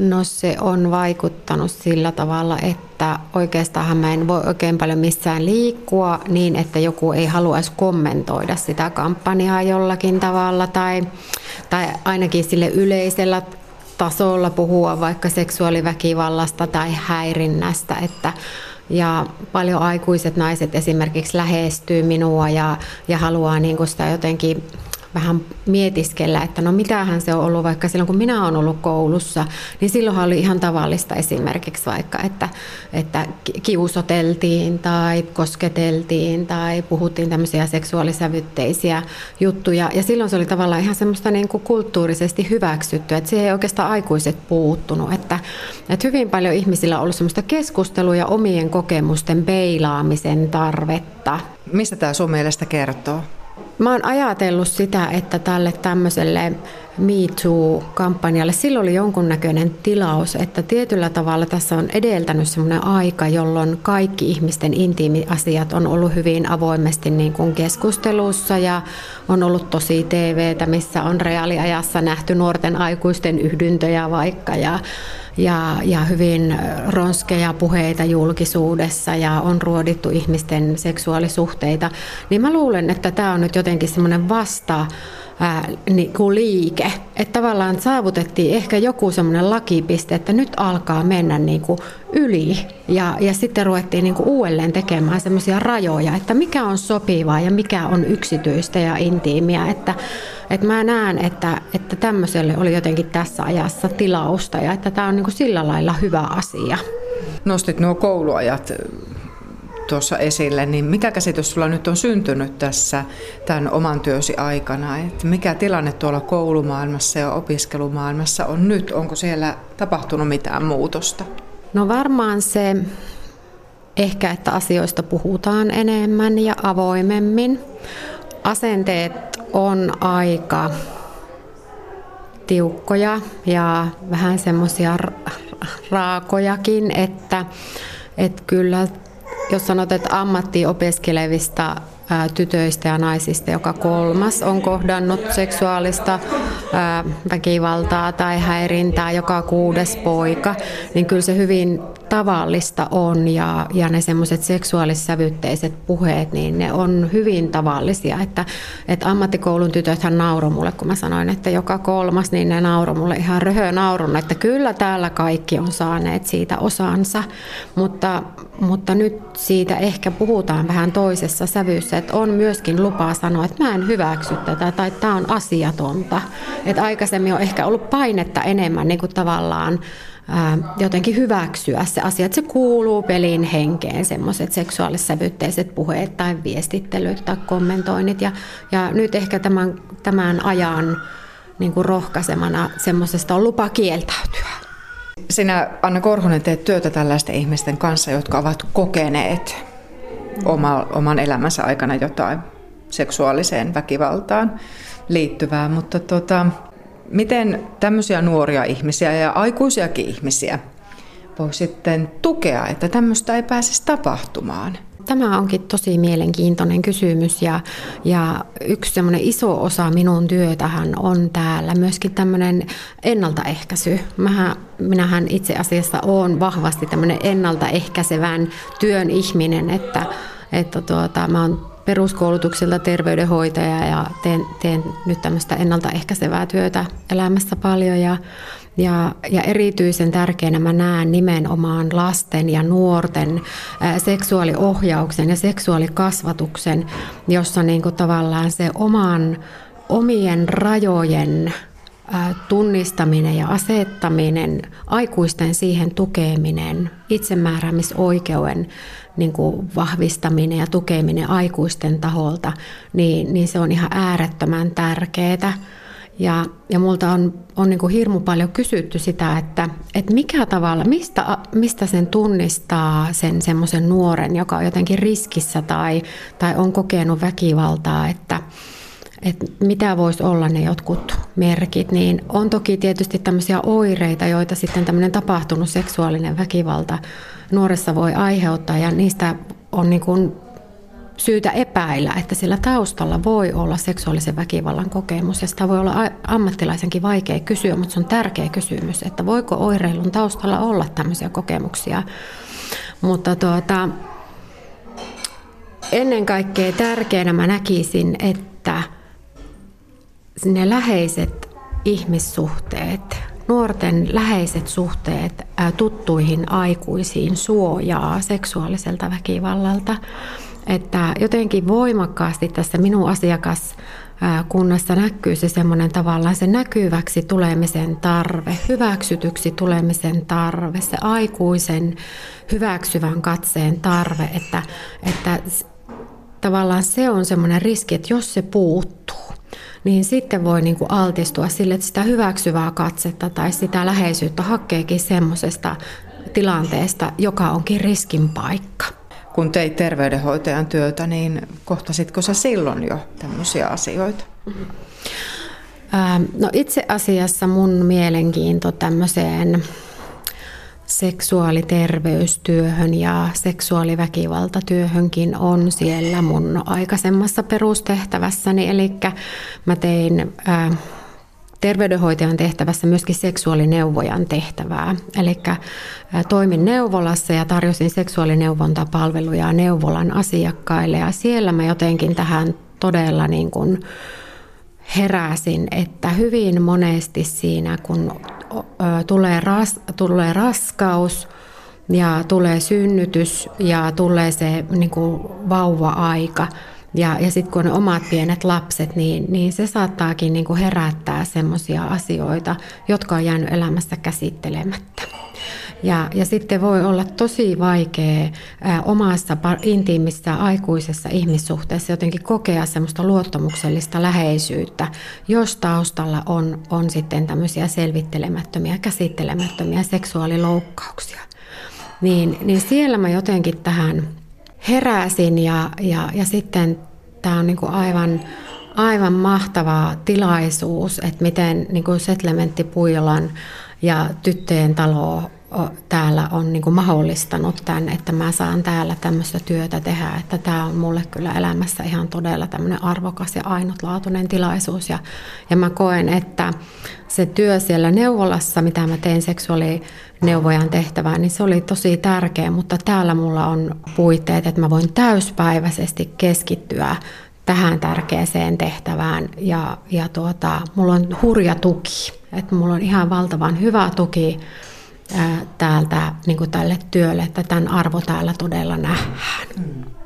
No se on vaikuttanut sillä tavalla, että oikeastaan mä en voi oikein paljon missään liikkua niin, että joku ei haluaisi kommentoida sitä kampanjaa jollakin tavalla tai, tai ainakin sille yleisellä tasolla puhua vaikka seksuaaliväkivallasta tai häirinnästä, että ja paljon aikuiset naiset esimerkiksi lähestyy minua ja, ja haluaa niin sitä jotenkin vähän mietiskellä, että no mitähän se on ollut vaikka silloin, kun minä olen ollut koulussa, niin silloinhan oli ihan tavallista esimerkiksi vaikka, että, että kiusoteltiin tai kosketeltiin tai puhuttiin tämmöisiä seksuaalisävytteisiä juttuja. Ja silloin se oli tavallaan ihan semmoista niin kuin kulttuurisesti hyväksytty, että siihen ei oikeastaan aikuiset puuttunut. Että, että hyvin paljon ihmisillä on ollut semmoista keskustelua ja omien kokemusten peilaamisen tarvetta. Mistä tämä sun mielestä kertoo? Mä oon ajatellut sitä, että tälle tämmöiselle Me Too-kampanjalle, silloin oli jonkunnäköinen tilaus, että tietyllä tavalla tässä on edeltänyt semmoinen aika, jolloin kaikki ihmisten intiimiasiat on ollut hyvin avoimesti niin kuin keskustelussa ja on ollut tosi TVtä, missä on reaaliajassa nähty nuorten aikuisten yhdyntöjä vaikka ja ja, ja hyvin ronskeja puheita julkisuudessa ja on ruodittu ihmisten seksuaalisuhteita, niin mä luulen, että tämä on nyt jotenkin semmoinen vasta ää, niin kuin liike. Että tavallaan saavutettiin ehkä joku semmoinen lakipiste, että nyt alkaa mennä niin kuin yli. Ja, ja sitten ruvettiin niin kuin uudelleen tekemään semmoisia rajoja, että mikä on sopivaa ja mikä on yksityistä ja intiimiä. Että, että mä näen, että, että tämmöiselle oli jotenkin tässä ajassa tilausta ja että tämä on niin kuin sillä lailla hyvä asia. Nostit nuo kouluajat tuossa esille, niin mikä käsitys sulla nyt on syntynyt tässä tämän oman työsi aikana? Että mikä tilanne tuolla koulumaailmassa ja opiskelumaailmassa on nyt? Onko siellä tapahtunut mitään muutosta? No varmaan se ehkä, että asioista puhutaan enemmän ja avoimemmin. Asenteet on aika tiukkoja ja vähän semmoisia raakojakin, että, että kyllä jos sanot, että ammattiin opiskelevista tytöistä ja naisista joka kolmas on kohdannut seksuaalista väkivaltaa tai häirintää, joka kuudes poika, niin kyllä se hyvin tavallista on ja, ja ne semmoiset seksuaalissävytteiset puheet, niin ne on hyvin tavallisia. Että, että ammattikoulun tytöthän nauro mulle, kun mä sanoin, että joka kolmas, niin ne nauro mulle ihan röhö naurun, että kyllä täällä kaikki on saaneet siitä osansa, mutta, mutta nyt siitä ehkä puhutaan vähän toisessa sävyssä, että on myöskin lupaa sanoa, että mä en hyväksy tätä tai tämä on asiatonta. Että aikaisemmin on ehkä ollut painetta enemmän niin kuin tavallaan jotenkin hyväksyä se asia, että se kuuluu pelin henkeen, semmoiset seksuaalissävytteiset puheet tai viestittelyt tai kommentoinnit. Ja, ja nyt ehkä tämän, tämän ajan niin kuin rohkaisemana semmoisesta on lupa kieltäytyä. Sinä, Anna Korhonen, teet työtä tällaisten ihmisten kanssa, jotka ovat kokeneet oma, oman elämänsä aikana jotain seksuaaliseen väkivaltaan liittyvää, mutta tota, Miten tämmöisiä nuoria ihmisiä ja aikuisiakin ihmisiä voi sitten tukea, että tämmöistä ei pääsisi tapahtumaan? Tämä onkin tosi mielenkiintoinen kysymys ja, ja yksi semmoinen iso osa minun työtähän on täällä myöskin tämmöinen ennaltaehkäisy. Mähän, minähän itse asiassa olen vahvasti tämmöinen ennaltaehkäisevän työn ihminen, että, että tuota, mä oon peruskoulutukselta terveydenhoitaja ja teen, teen nyt tämmöistä ennaltaehkäisevää työtä elämässä paljon ja, ja, ja erityisen tärkeänä mä näen nimenomaan lasten ja nuorten seksuaaliohjauksen ja seksuaalikasvatuksen, jossa niin tavallaan se oman, omien rajojen tunnistaminen ja asettaminen, aikuisten siihen tukeminen, itsemääräämisoikeuden niin kuin vahvistaminen ja tukeminen aikuisten taholta, niin, niin se on ihan äärettömän tärkeää. Ja, ja multa on, on niin kuin hirmu paljon kysytty sitä, että, että mikä tavalla, mistä, mistä sen tunnistaa sen semmoisen nuoren, joka on jotenkin riskissä tai, tai on kokenut väkivaltaa, että, että mitä voisi olla ne jotkut merkit, niin on toki tietysti tämmöisiä oireita, joita sitten tämmöinen tapahtunut seksuaalinen väkivalta nuoressa voi aiheuttaa ja niistä on niin kuin syytä epäillä, että sillä taustalla voi olla seksuaalisen väkivallan kokemus. Ja sitä voi olla ammattilaisenkin vaikea kysyä, mutta se on tärkeä kysymys, että voiko oireilun taustalla olla tämmöisiä kokemuksia. Mutta tuota, ennen kaikkea tärkeänä mä näkisin, että ne läheiset ihmissuhteet, nuorten läheiset suhteet tuttuihin aikuisiin suojaa seksuaaliselta väkivallalta. Että jotenkin voimakkaasti tässä minun asiakas kunnassa näkyy se semmoinen tavallaan se näkyväksi tulemisen tarve, hyväksytyksi tulemisen tarve, se aikuisen hyväksyvän katseen tarve, että, että tavallaan se on semmoinen riski, että jos se puuttuu, niin sitten voi niin kuin altistua sille, että sitä hyväksyvää katsetta tai sitä läheisyyttä hakeekin semmoisesta tilanteesta, joka onkin riskin paikka. Kun teit terveydenhoitajan työtä, niin kohtasitko sä silloin jo tämmöisiä asioita? No itse asiassa mun mielenkiinto tämmöiseen seksuaaliterveystyöhön ja seksuaaliväkivaltatyöhönkin on siellä mun aikaisemmassa perustehtävässäni. Eli mä tein ää, terveydenhoitajan tehtävässä myöskin seksuaalineuvojan tehtävää. Eli toimin neuvolassa ja tarjosin seksuaalineuvontapalveluja neuvolan asiakkaille ja siellä mä jotenkin tähän todella niin kuin heräsin, että hyvin monesti siinä, kun tulee, ras, tulee raskaus ja tulee synnytys ja tulee se niin kuin vauva-aika, ja, ja sitten kun on omat pienet lapset, niin, niin se saattaakin niin kuin herättää semmoisia asioita, jotka on jäänyt elämässä käsittelemättä. Ja, ja sitten voi olla tosi vaikea ää, omassa intiimissä aikuisessa ihmissuhteessa jotenkin kokea semmoista luottamuksellista läheisyyttä, jos taustalla on, on sitten tämmöisiä selvittelemättömiä, käsittelemättömiä seksuaaliloukkauksia. Niin, niin siellä mä jotenkin tähän heräsin ja, ja, ja sitten tämä on niin kuin aivan, aivan mahtava tilaisuus, että miten niin kuin Settlementti Puijolan ja tyttöjen talo täällä on niin kuin mahdollistanut tämän, että mä saan täällä tämmöistä työtä tehdä, että tämä on mulle kyllä elämässä ihan todella tämmöinen arvokas ja ainutlaatuinen tilaisuus. Ja, ja mä koen, että se työ siellä neuvolassa, mitä mä teen seksuaalineuvojan tehtävää, niin se oli tosi tärkeä, mutta täällä mulla on puitteet, että mä voin täyspäiväisesti keskittyä tähän tärkeäseen tehtävään. Ja, ja tuota, mulla on hurja tuki, että mulla on ihan valtavan hyvä tuki täältä niin kuin tälle työlle, että tämän arvo täällä todella nähdään. Mm.